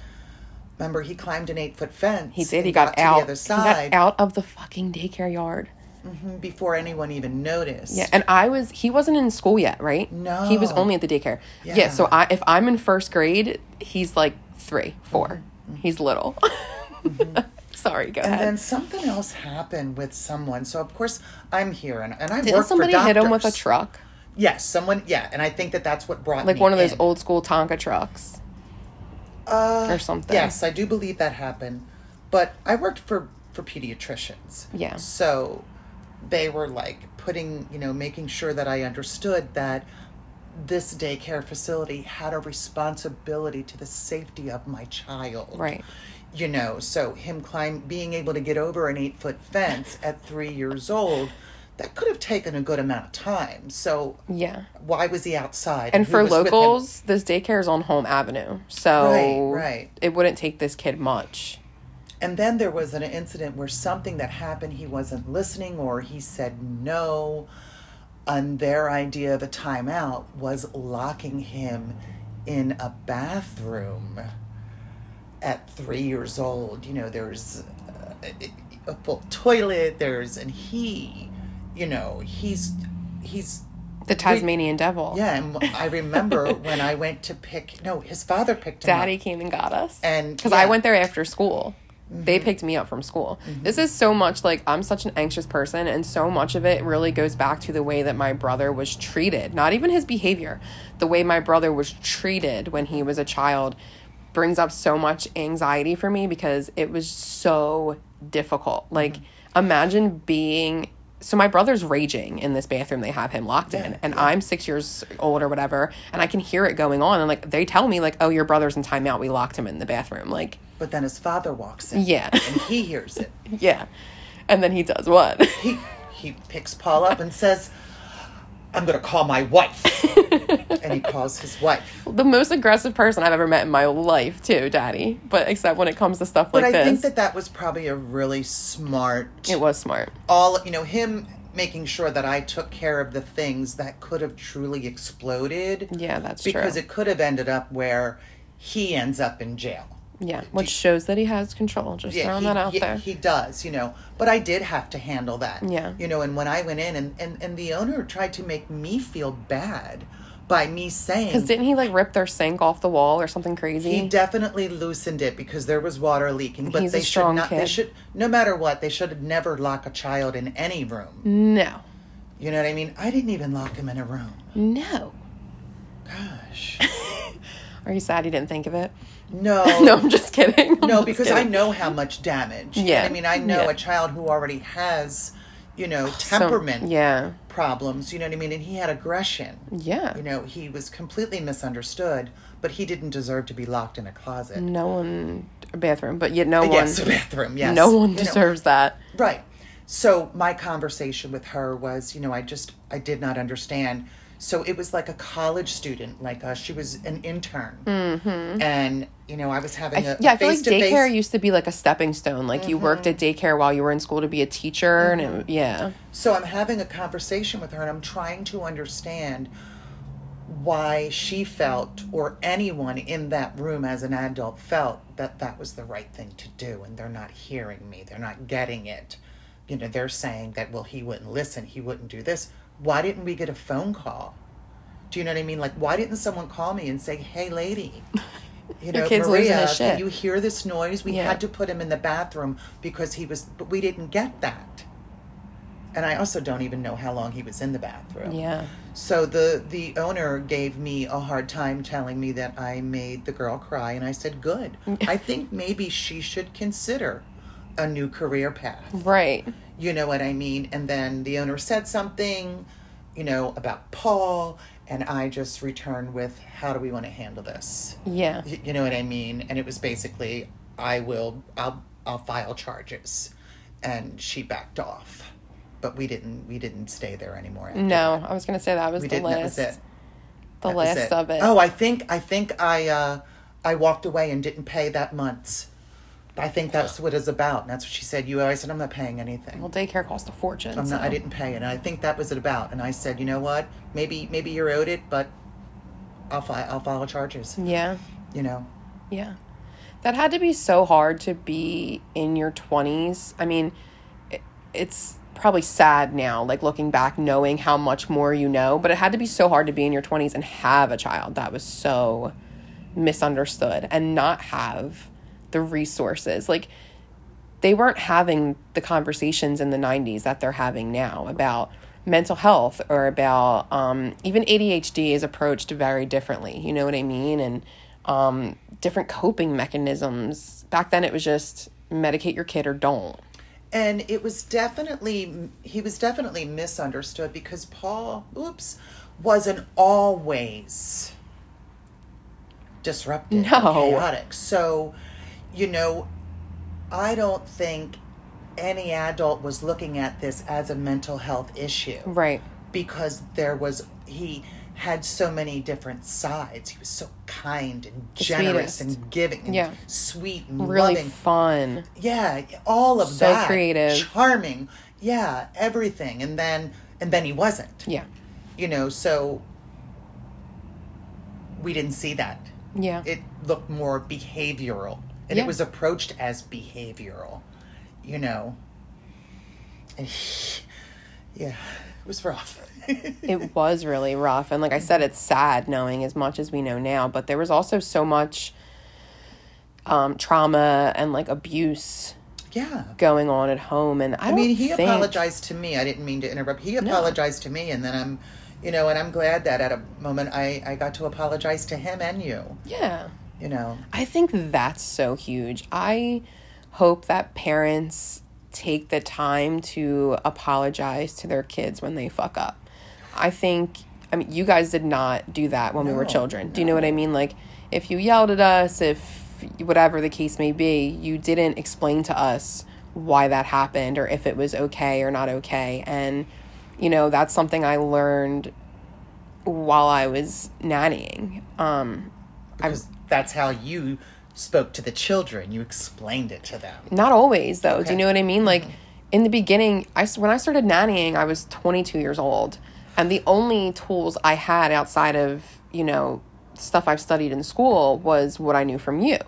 B: Remember, he climbed an eight foot fence.
A: He did. He got,
B: to
A: out.
B: the other
A: He
B: side
A: got out of the fucking daycare yard.
B: mhm, before anyone even noticed.
A: Yeah, and I was he wasn't in school yet, right?
B: No.
A: He was only at the daycare. Yeah,
B: Yeah.
A: so I if I'm in first grade, he's like 3, 4.
B: Mm-hmm.
A: He's little. Sorry, go
B: And
A: ahead.
B: then something else happened with someone. So of course I'm here, and, and I work
A: somebody
B: for
A: hit him with a truck?
B: Yes, someone. Yeah, and I think that that's what brought
A: Like one of those
B: in.
A: old school Tonka trucks.
B: Uh,
A: or something.
B: Yes, I do believe that happened, but I worked for for pediatricians.
A: Yeah.
B: So they were like putting, you know, making sure that I understood that this daycare facility had a responsibility to the safety of my child.
A: Right.
B: You know, so him climb being able to get over an eight foot fence at three years old, that could have taken a good amount of time. So
A: Yeah.
B: why was he outside?
A: And
B: who
A: for
B: was with him?
A: locals, this daycare is on Home Avenue. So
B: Right, right.
A: it wouldn't take this kid much.
B: And then there was an incident where something that happened, he wasn't listening or he said no. And their idea of a timeout was locking him in a bathroom at three years old. You know, there's uh, a full toilet, there's, and he, you know, he's, he's,
A: The Tasmanian devil.
B: yeah. And I remember when I went to pick, no, his father picked him up.
A: Daddy
B: up.
A: came and got us.
B: And,
A: because I went there after school. Mm-hmm. They picked me up from school. Mm-hmm. This is so much like I'm such an anxious person, and so much of it really goes back to the way that my brother was treated. Not even his behavior, the way my brother was treated when he was a child brings up so much anxiety for me because it was so difficult. Like, mm-hmm. imagine being so my brother's raging in this bathroom they have him locked in and
B: yeah.
A: i'm six years old or whatever and i can hear it going on and like they tell me like oh your brother's in timeout we locked him in the bathroom like
B: But then his father walks in.
A: Yeah.
B: And he hears it.
A: yeah and then he does what
B: He he picks Paul up and says, I'm gonna call my wife. and he calls his wife.
A: the most aggressive person i've ever met in my life too daddy but except when it comes to stuff
B: But
A: like
B: I
A: this But I
B: think that that was probably a really smart
A: it was smart
B: all you know him making sure that I took care of the things that could have truly exploded.
A: yeah that's
B: because
A: true Because
B: it could have ended up where he ends up in jail.
A: Yeah which shows that he has control just throwing
B: he,
A: that out
B: yeah,
A: there
B: he does, you know. But I did have to handle that.
A: Yeah.
B: You know, and when I went in and, and, and the owner tried to make me feel bad by me saying
A: because didn't he like rip their sink off the wall or something crazy
B: he definitely loosened it because there was water leaking. But
A: He's
B: they should not they should no matter what, they should have never lock a child in any room.
A: no
B: You know what I mean? I didn't even lock him in a room.
A: no
B: Gosh.
A: are you sad you didn't think of it
B: No.
A: no i'm just kidding I'm
B: No, because I know how much damage.
A: Yeah.
B: I mean, I know
A: Yeah.
B: a child who already has, you know,
A: So-
B: temperament
A: yeah
B: problems. You know what I mean? And he had aggression.
A: yeah
B: You know, he was completely misunderstood, but he didn't deserve to be locked in a closet.
A: no one a bathroom but yet no one
B: Yes, a bathroom. Yes.
A: no one
B: You know,
A: deserves that
B: Right. So my conversation with her was, you know, I just I did not understand. So it was like a college student, like uh, she was an intern, mm-hmm. and you know I was having a
A: yeah i feel like daycare used to be like a stepping stone like you worked at
B: Mm-hmm.
A: daycare while you were in school to be a teacher and it, yeah
B: So I'm having a conversation with her and I'm trying to understand why she felt or anyone in that room as an adult felt that that was the right thing to do and they're not hearing me. They're not getting it. You know, they're saying that well he wouldn't listen, he wouldn't do this. Why didn't we get a phone call? Do you know what I mean? Like why didn't someone call me and say, "Hey lady, you know, Maria,
A: his shit."
B: can you hear this noise? We
A: Yeah.
B: had to put him in the bathroom because he was but we didn't get that." and I also don't even know how long he was in the bathroom.
A: yeah
B: So the the owner gave me a hard time telling me that I made the girl cry and I said, "Good. I think maybe she should consider a new career path."
A: right
B: You know what I mean? And then the owner said something, you know, about Paul and I just returned with, "How do we want to handle this?"
A: yeah
B: You know what I mean? And it was basically, "I will I'll I'll file charges." And she backed off. But we didn't we didn't stay there anymore.
A: no
B: that.
A: i was gonna say that was
B: We
A: the
B: didn't. That was
A: last
B: it.
A: the
B: That
A: last of it
B: Oh, I think I think I uh, I walked away and didn't pay that month's. I think that's what it's about. And that's what she said. You, I said, I'm not paying anything.
A: well daycare cost a fortune
B: I'm not. I didn't pay it, and I think that was it about. And I said, you know what? Maybe maybe you're owed it, but I'll fi- I'll file charges.
A: yeah
B: You know.
A: Yeah. That had to be so hard to be in your 20s. I mean, it, it's probably sad now, like looking back, knowing how much more you know, but it had to be so hard to be in your 20s and have a child that was so misunderstood and not have the resources. Like, they weren't having the conversations in the 90s that they're having now about mental health or about um, even ADHD is approached very differently. You know what I mean? And um, different coping mechanisms. Back then, it was just medicate your kid or don't.
B: And it was definitely he was definitely misunderstood because Paul, oops, wasn't always disruptive,
A: No.
B: chaotic. So, you know, I don't think any adult was looking at this as a mental health issue
A: Right.
B: because there was he had so many different sides. He was so kind and
A: The
B: generous
A: sweetest.
B: and giving and
A: Yeah.
B: sweet and
A: Really
B: loving.
A: fun.
B: Yeah, all of
A: So
B: that.
A: creative.
B: charming. Yeah, everything. And then and then he wasn't.
A: Yeah.
B: You know, so we didn't see that.
A: Yeah.
B: It looked more behavioral. And
A: Yeah.
B: it was approached as behavioral. You know. And yeah, it was rough.
A: it was really rough and like i said it's sad knowing as much as we know now but there was also so much um, trauma and like abuse
B: yeah.
A: going on at home and i,
B: I mean, he
A: think-
B: apologized to me. I didn't mean to interrupt. He apologized to me, and then I'm, you know, and I'm glad that at a moment I I got to apologize to him and you.
A: yeah
B: You know,
A: i think that's so huge i hope that parents take the time to apologize to their kids when they fuck up. I think I mean you guys did not do that when we were
B: No,
A: children. Do you know what I mean? Like if you yelled at us, if whatever the case may be, you didn't explain to us why that happened or if it was okay or not okay. And you know, that's something I learned while I was nannying. Um
B: Because that's how you spoke to the children. You explained it to them.
A: Not always, though. Do you know what I mean? Like mm-hmm. in the beginning, I when I started nannying, I was 22 years old, and the only tools I had outside of you know stuff I've studied in school was what I knew from you.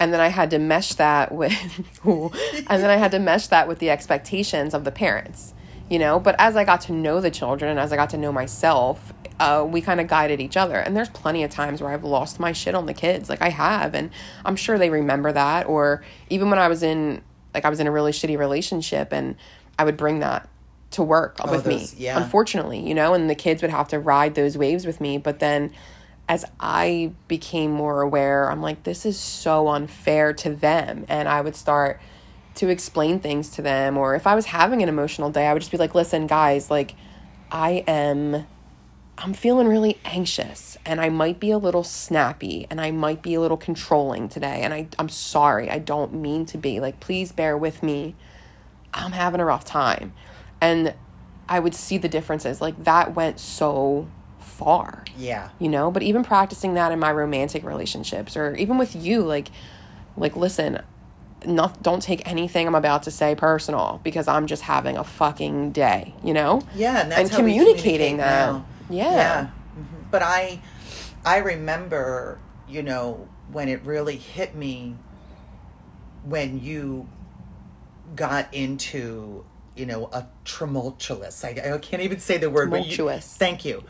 A: And then I had to mesh that with, and then I had to mesh that with the expectations of the parents, you know. But as I got to know the children and as I got to know myself, uh, we kind of guided each other. And there's plenty of times where I've lost my shit on the kids, like I have, and I'm sure they remember that. Or even when I was in, like I was in a really shitty relationship, and I would bring that to work with me.
B: Oh, yeah.
A: Unfortunately, you know, and the kids would have to ride those waves with me. But then as I became more aware, I'm like, this is so unfair to them. And I would start to explain things to them. Or if I was having an emotional day, I would just be like, listen, guys, like, I am. I'm feeling really anxious and I might be a little snappy and I might be a little controlling today. And I, I'm sorry. I don't mean to be. Like, please bear with me. I'm having a rough time. And I would see the differences. Like, that went so far
B: Yeah.
A: you know but even practicing that in my romantic relationships or even with you like like listen not don't take anything i'm about to say personal because i'm just having a fucking day you know
B: Yeah, and that's
A: and communicating that
B: now.
A: Yeah,
B: Mhm. But I, I remember, you know, when it really hit me, when you got into, you know, a tumultuous. I, I can't even say the word. but you-
A: Tumultuous.
B: thank you.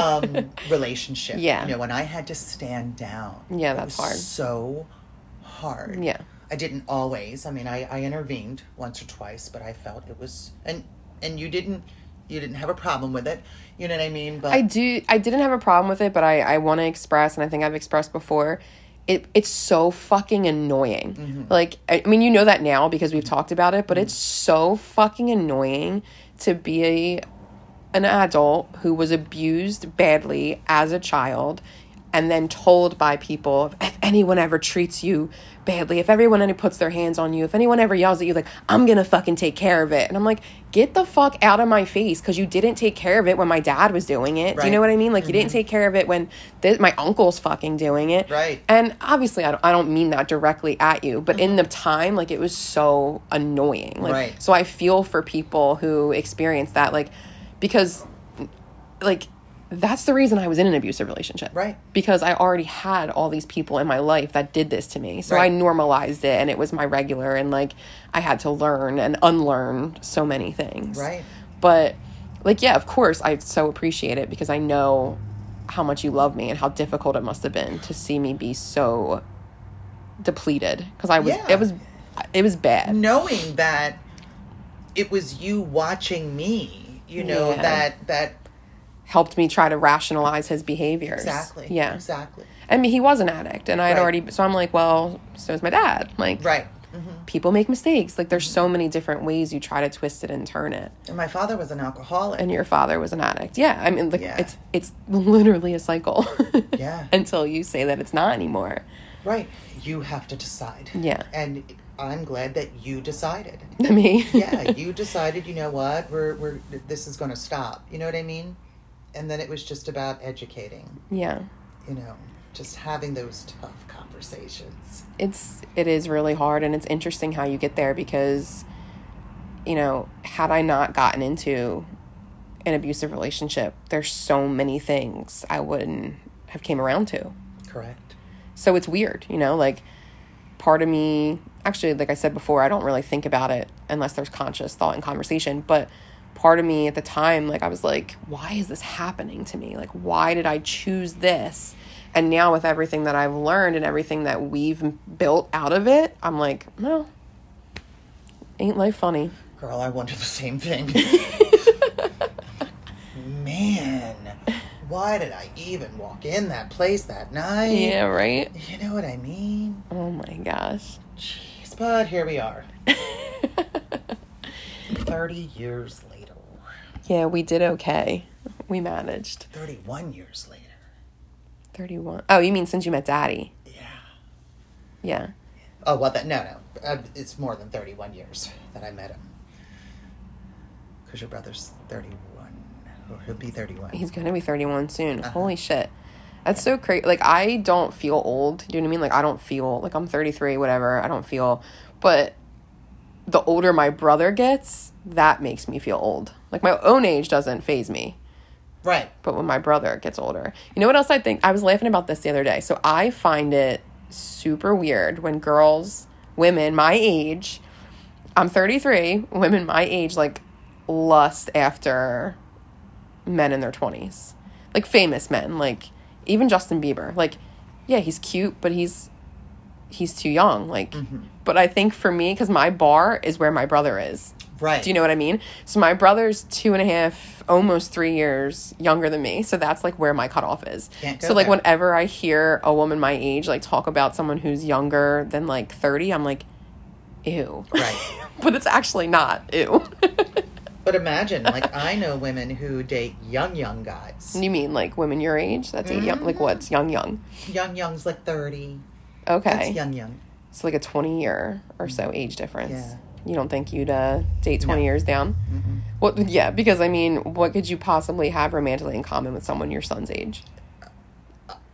B: Um, relationship.
A: Yeah.
B: You know, when I had to stand down.
A: Yeah,
B: it
A: that's
B: was
A: hard.
B: So hard.
A: yeah
B: I didn't always. I mean, I, I intervened once or twice, but I felt it was and and you didn't you didn't have a problem with it. You know what I mean? But
A: I do. I didn't have a problem with it, but I I want to express, and I think I've expressed before. It it's so fucking annoying. Mm-hmm. Like I, mean, you know that now because we've talked about it, but mm-hmm. it's so fucking annoying to be a an adult who was abused badly as a child and then told by people if anyone ever treats you badly if everyone ever puts their hands on you if anyone ever yells at you like i'm gonna fucking take care of it. And i'm like get the fuck out of my face because you didn't take care of it when my dad was doing it. Do you know what i mean? Like you didn't mm-hmm. take care of it when th- my uncle's fucking doing it.
B: Right.
A: and obviously I don't, I don't mean that directly at you but in mm-hmm. the time like it was so annoying. Like
B: Right.
A: so i feel for people who experience that like because like that's the reason I was in an abusive relationship.
B: Right.
A: Because I already had all these people in my life that did this to me. So I normalized it and it was my regular and like I had to learn and unlearn so many things.
B: Right.
A: But like yeah, of course I so appreciate it because I know how much you love me and how difficult it must have been to see me be so depleted because I was
B: Yeah.
A: it was it was bad.
B: knowing that it was you watching me, you know,
A: Yeah.
B: that that
A: Helped me try to rationalize his behaviors.
B: exactly.
A: Yeah.
B: Exactly.
A: I mean, he was an addict, and I had
B: Right.
A: already. So I'm like, well, so is my dad. Like,
B: Right. Mm-hmm.
A: people make mistakes. Like, there's so many different ways you try to twist it and turn it.
B: And my father was an alcoholic.
A: And your father was an addict. Yeah, I mean, like,
B: Yeah.
A: it's it's literally a cycle.
B: Yeah.
A: Until you say that it's not anymore.
B: right. You have to decide.
A: Yeah.
B: And I'm glad that you decided.
A: Mean,
B: yeah, you decided, you know what, we're we're this is gonna stop. You know what I mean? And then it was just about educating,
A: yeah.
B: you know, just having those tough conversations.
A: It's it is really hard, and it's interesting how you get there because, you know, had I not gotten into an abusive relationship, there's so many things I wouldn't have came around to.
B: Correct.
A: So it's weird, you know, like part of me, actually, like I said before, I don't really think about it unless there's conscious thought and conversation. But part of me at the time, like, I was like, why is this happening to me? Like, why did I choose this? And now, with everything that I've learned and everything that we've built out of it, I'm like, no, ain't life funny?
B: Girl, I wonder the same thing. Man, why did I even walk in that place that night?
A: Yeah, right?
B: You know what I mean?
A: Oh my gosh.
B: Jeez, but here we are. 30 years later.
A: Yeah, we did okay. We managed.
B: 31 years later.
A: 31. Oh, you mean since you met Daddy?
B: Yeah.
A: Yeah.
B: Oh, well, that, no, no. Uh, it's more than 31 years that I met him. Because your brother's 31. Or he'll be 31.
A: He's going to be 31 soon.
B: Uh-huh.
A: Holy shit. That's so crazy. Like, I don't feel old. Do you know what I mean? Like, I don't feel like I'm 33, whatever. I don't feel. But the older my brother gets, that makes me feel old. Like, my own age doesn't faze me.
B: Right.
A: but when my brother gets older. You know what else I think? I was laughing about this the other day. So I find it super weird when girls, women my age, I'm 33, women my age like lust after men in their 20s. Like famous men, like even Justin Bieber. Like yeah, he's cute, but he's he's too young. Like mm-hmm. But I think for me cuz my bar is where my brother is.
B: Right.
A: Do you know what I mean? So my brother's two and a half, almost three years younger than me. So that's like where my cutoff is.
B: Can't go
A: so like
B: there.
A: whenever I hear a woman my age like talk about someone who's younger than like thirty, I'm like, ew.
B: Right.
A: but it's actually not ew.
B: But imagine, like, I know women who date young, young guys.
A: you mean like women your age? That's a young like mm-hmm. what's young young.
B: Young, young's like 30.
A: Okay.
B: That's young, young.
A: So like a twenty year or so age difference.
B: Yeah.
A: You don't think you'd uh, date twenty
B: No.
A: years down? Well, yeah, because I mean, what could you possibly have romantically in common with someone your son's age?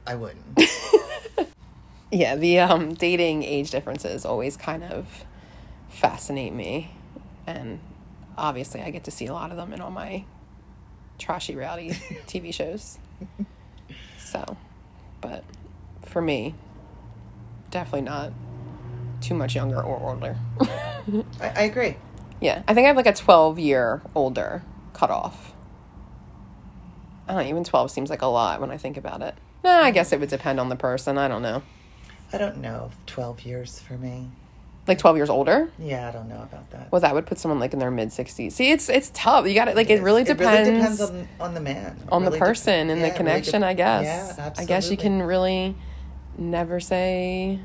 B: I wouldn't.
A: Yeah, the um, dating age differences always kind of fascinate me, and obviously, I get to see a lot of them in all my trashy reality TV shows. So, but for me, definitely not too much younger or older.
B: I, I agree.
A: yeah, I think I have like a twelve year older cutoff. I don't know, even twelve seems like a lot when I think about it. Nah, I guess it would depend on the person. I don't know.
B: I don't know. 12 years for me.
A: Like twelve years older.
B: Yeah, I don't know about that.
A: Well, that would put someone like in their mid sixties. See, it's it's tough. You got it. Like it really depends,
B: It really depends on, on the man. It
A: on the
B: really dep-
A: person and
B: yeah,
A: the
B: it really
A: connection. I guess.
B: Yeah, absolutely.
A: I guess you can really never say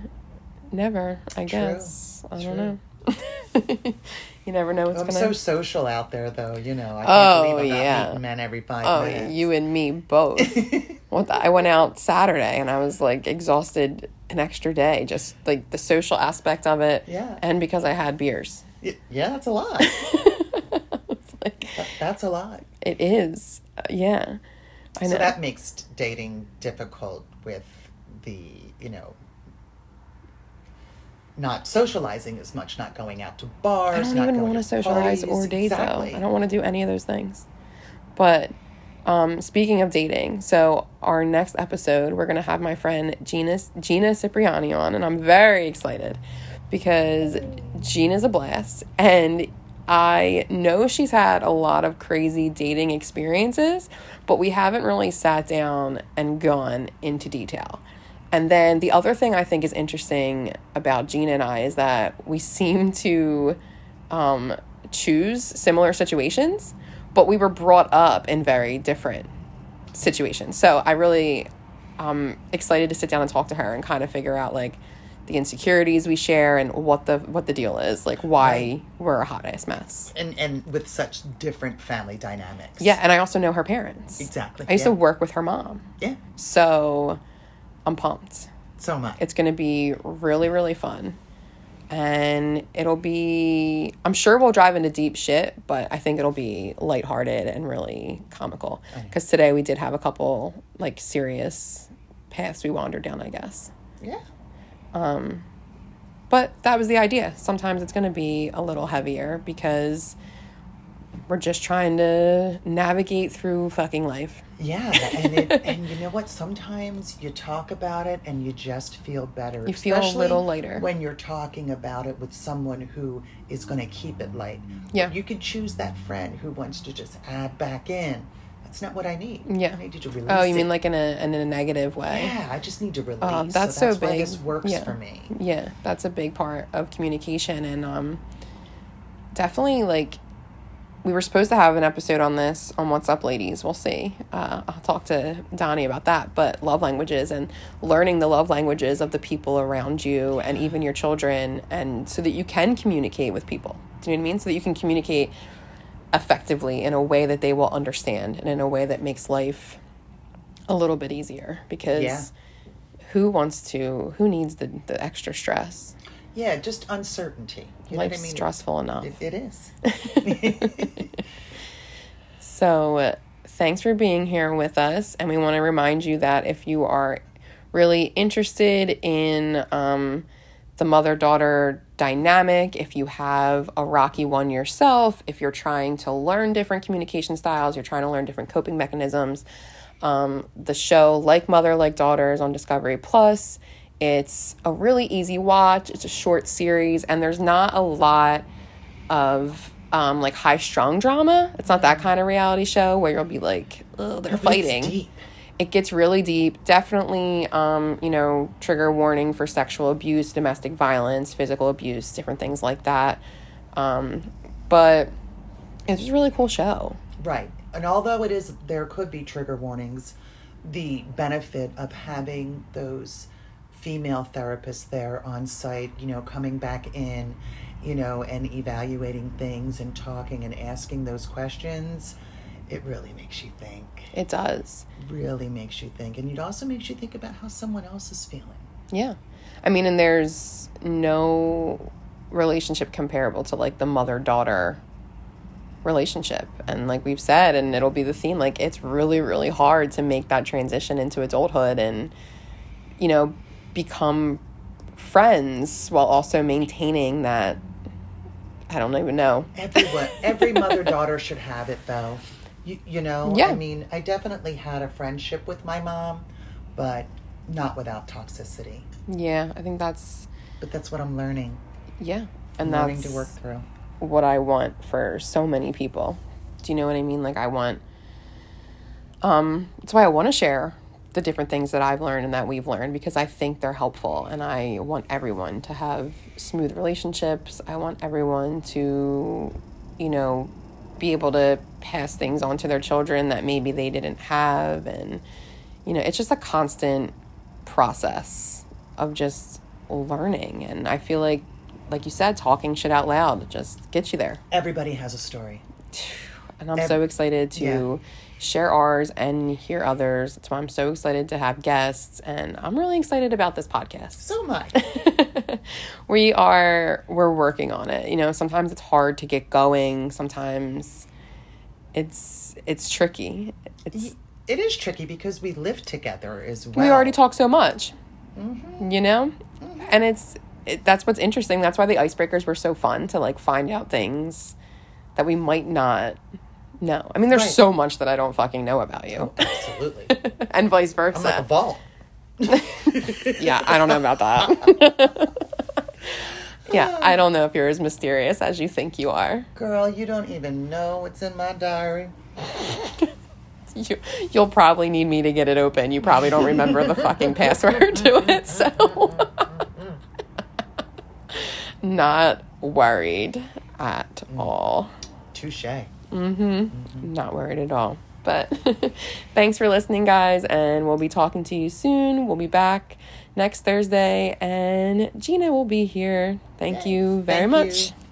A: never. I guess. I don't know. you never know what's
B: I'm
A: gonna.
B: so social out there, though. You know, I can't
A: Oh,
B: believe I'm
A: yeah.
B: not meeting men every five
A: oh,
B: minutes.
A: Oh, you and me both. the, I went out Saturday and I was like exhausted an extra day, just like the social aspect of it.
B: Yeah.
A: And because I had beers.
B: Y- yeah, that's a lot.
A: Like
B: That- that's a lot.
A: it is. Uh, yeah. I know.
B: So that makes dating difficult with the, you know, not socializing as much, not going out to bars.
A: I don't even want to socialize
B: parties.
A: or date
B: exactly.
A: though. I don't want to do any of those things. But um, speaking of dating, so our next episode, we're gonna have my friend Gina Gina Cipriani on, and I'm very excited because Gina's a blast, and I know she's had a lot of crazy dating experiences, but we haven't really sat down and gone into detail. And then the other thing I think is interesting about Gina and I is that we seem to um, choose similar situations, but we were brought up in very different situations. So I really um excited to sit down and talk to her and kind of figure out like the insecurities we share and what the what the deal is, like why we're a hot ass mess.
B: and and with such different family dynamics.
A: Yeah, and I also know her parents.
B: Exactly,
A: I used
B: yeah.
A: to work with her mom.
B: Yeah.
A: So I'm pumped.
B: So much.
A: It's going to be really, really fun. And it'll be, I'm sure we'll drive into deep shit, but I think it'll be lighthearted and really comical. Because today we did have a couple, like, serious paths we wandered down, I guess.
B: yeah.
A: Um, But that was the idea. Sometimes it's going to be a little heavier because we're just trying to navigate through fucking life.
B: Yeah, and it, and you know what? Sometimes you talk about it and you just feel better.
A: You feel a little lighter.
B: when you're talking about it with someone who is going to keep it light.
A: Yeah.
B: you could choose that friend who wants to just add back in. That's not what I need.
A: Yeah.
B: I need you to release.
A: Oh, you
B: it.
A: mean like in a, in a negative way?
B: Yeah, I just need to release.
A: Oh, that's so,
B: that's why
A: big.
B: this works
A: yeah.
B: for me.
A: Yeah, that's a big part of communication, and um, definitely like we were supposed to have an episode on this on What's Up Ladies. We'll see. Uh, I'll talk to Donnie about that. But love languages and learning the love languages of the people around you and even your children, and so that you can communicate with people. Do you know what I mean? So that you can communicate effectively in a way that they will understand and in a way that makes life a little bit easier. Because
B: Yeah.
A: who wants to, who needs the, the extra stress?
B: Yeah, just uncertainty. You
A: Life's
B: I mean?
A: stressful enough.
B: It, it is.
A: So, uh, thanks for being here with us. And we want to remind you that if you are really interested in um, the mother daughter dynamic, if you have a rocky one yourself, if you're trying to learn different communication styles, you're trying to learn different coping mechanisms, um, the show Like Mother, Like Daughter is on Discovery Plus. It's a really easy watch, it's a short series, and there's not a lot of um, like high strung drama. It's not that kind of reality show where you'll be like, oh, they're fighting.
B: deep.
A: It gets really deep. Definitely, um, you know, trigger warning for sexual abuse, domestic violence, physical abuse, different things like that. Um, but it's a really cool show.
B: Right. And although it is, there could be trigger warnings, the benefit of having those female therapist there on site, you know, coming back in, you know, and evaluating things and talking and asking those questions, it really makes you think.
A: It does.
B: Really makes you think. And it also makes you think about how someone else is feeling.
A: Yeah. I mean, and there's no relationship comparable to like the mother daughter relationship. And like we've said, and it'll be the theme, like it's really, really hard to make that transition into adulthood and, you know, become friends while also maintaining that. I don't even know.
B: Everyone, every mother daughter should have it though. You, you know,
A: Yeah.
B: I mean, I definitely had a friendship with my mom, but not without toxicity.
A: Yeah, I think that's,
B: But that's what I'm learning.
A: yeah. And i
B: learning
A: that's
B: to work through.
A: what I want for so many people. Do you know what I mean? Like I want um that's why I want to share the different things that I've learned and that we've learned because I think they're helpful and I want everyone to have smooth relationships. I want everyone to you know be able to pass things on to their children that maybe they didn't have and you know, it's just a constant process of just learning and I feel like like you said talking shit out loud just gets you there.
B: Everybody has a story.
A: And I'm
B: Ev-
A: so excited to
B: yeah.
A: Share ours and hear others. That's why I'm so excited to have guests and I'm really excited about this podcast.
B: So much.
A: we are we're working on it. You know, sometimes it's hard to get going. Sometimes it's it's tricky. It's
B: it is tricky because we live together as well.
A: we already talk so much.
B: Mm-hmm.
A: You know? And it's it, that's what's interesting. That's why the icebreakers were so fun to like find out things that we might not know. I mean, there's
B: Right.
A: so much that I don't fucking know about you.
B: Oh, absolutely.
A: and vice
B: I'm like a
A: versa.
B: vault.
A: yeah, I don't know about that. yeah, I don't know if you're as mysterious as you think you are.
B: Girl, you don't even know what's in my diary.
A: You, you'll probably need me to get it open. You probably don't remember the fucking password to it, so not worried at mm. all.
B: Touche. Mm-hmm.
A: Not worried at all. But thanks for listening, guys, and we'll be talking to you soon. We'll be back next Thursday, and Gina will be here. Thank you very
B: Thank
A: much.
B: you.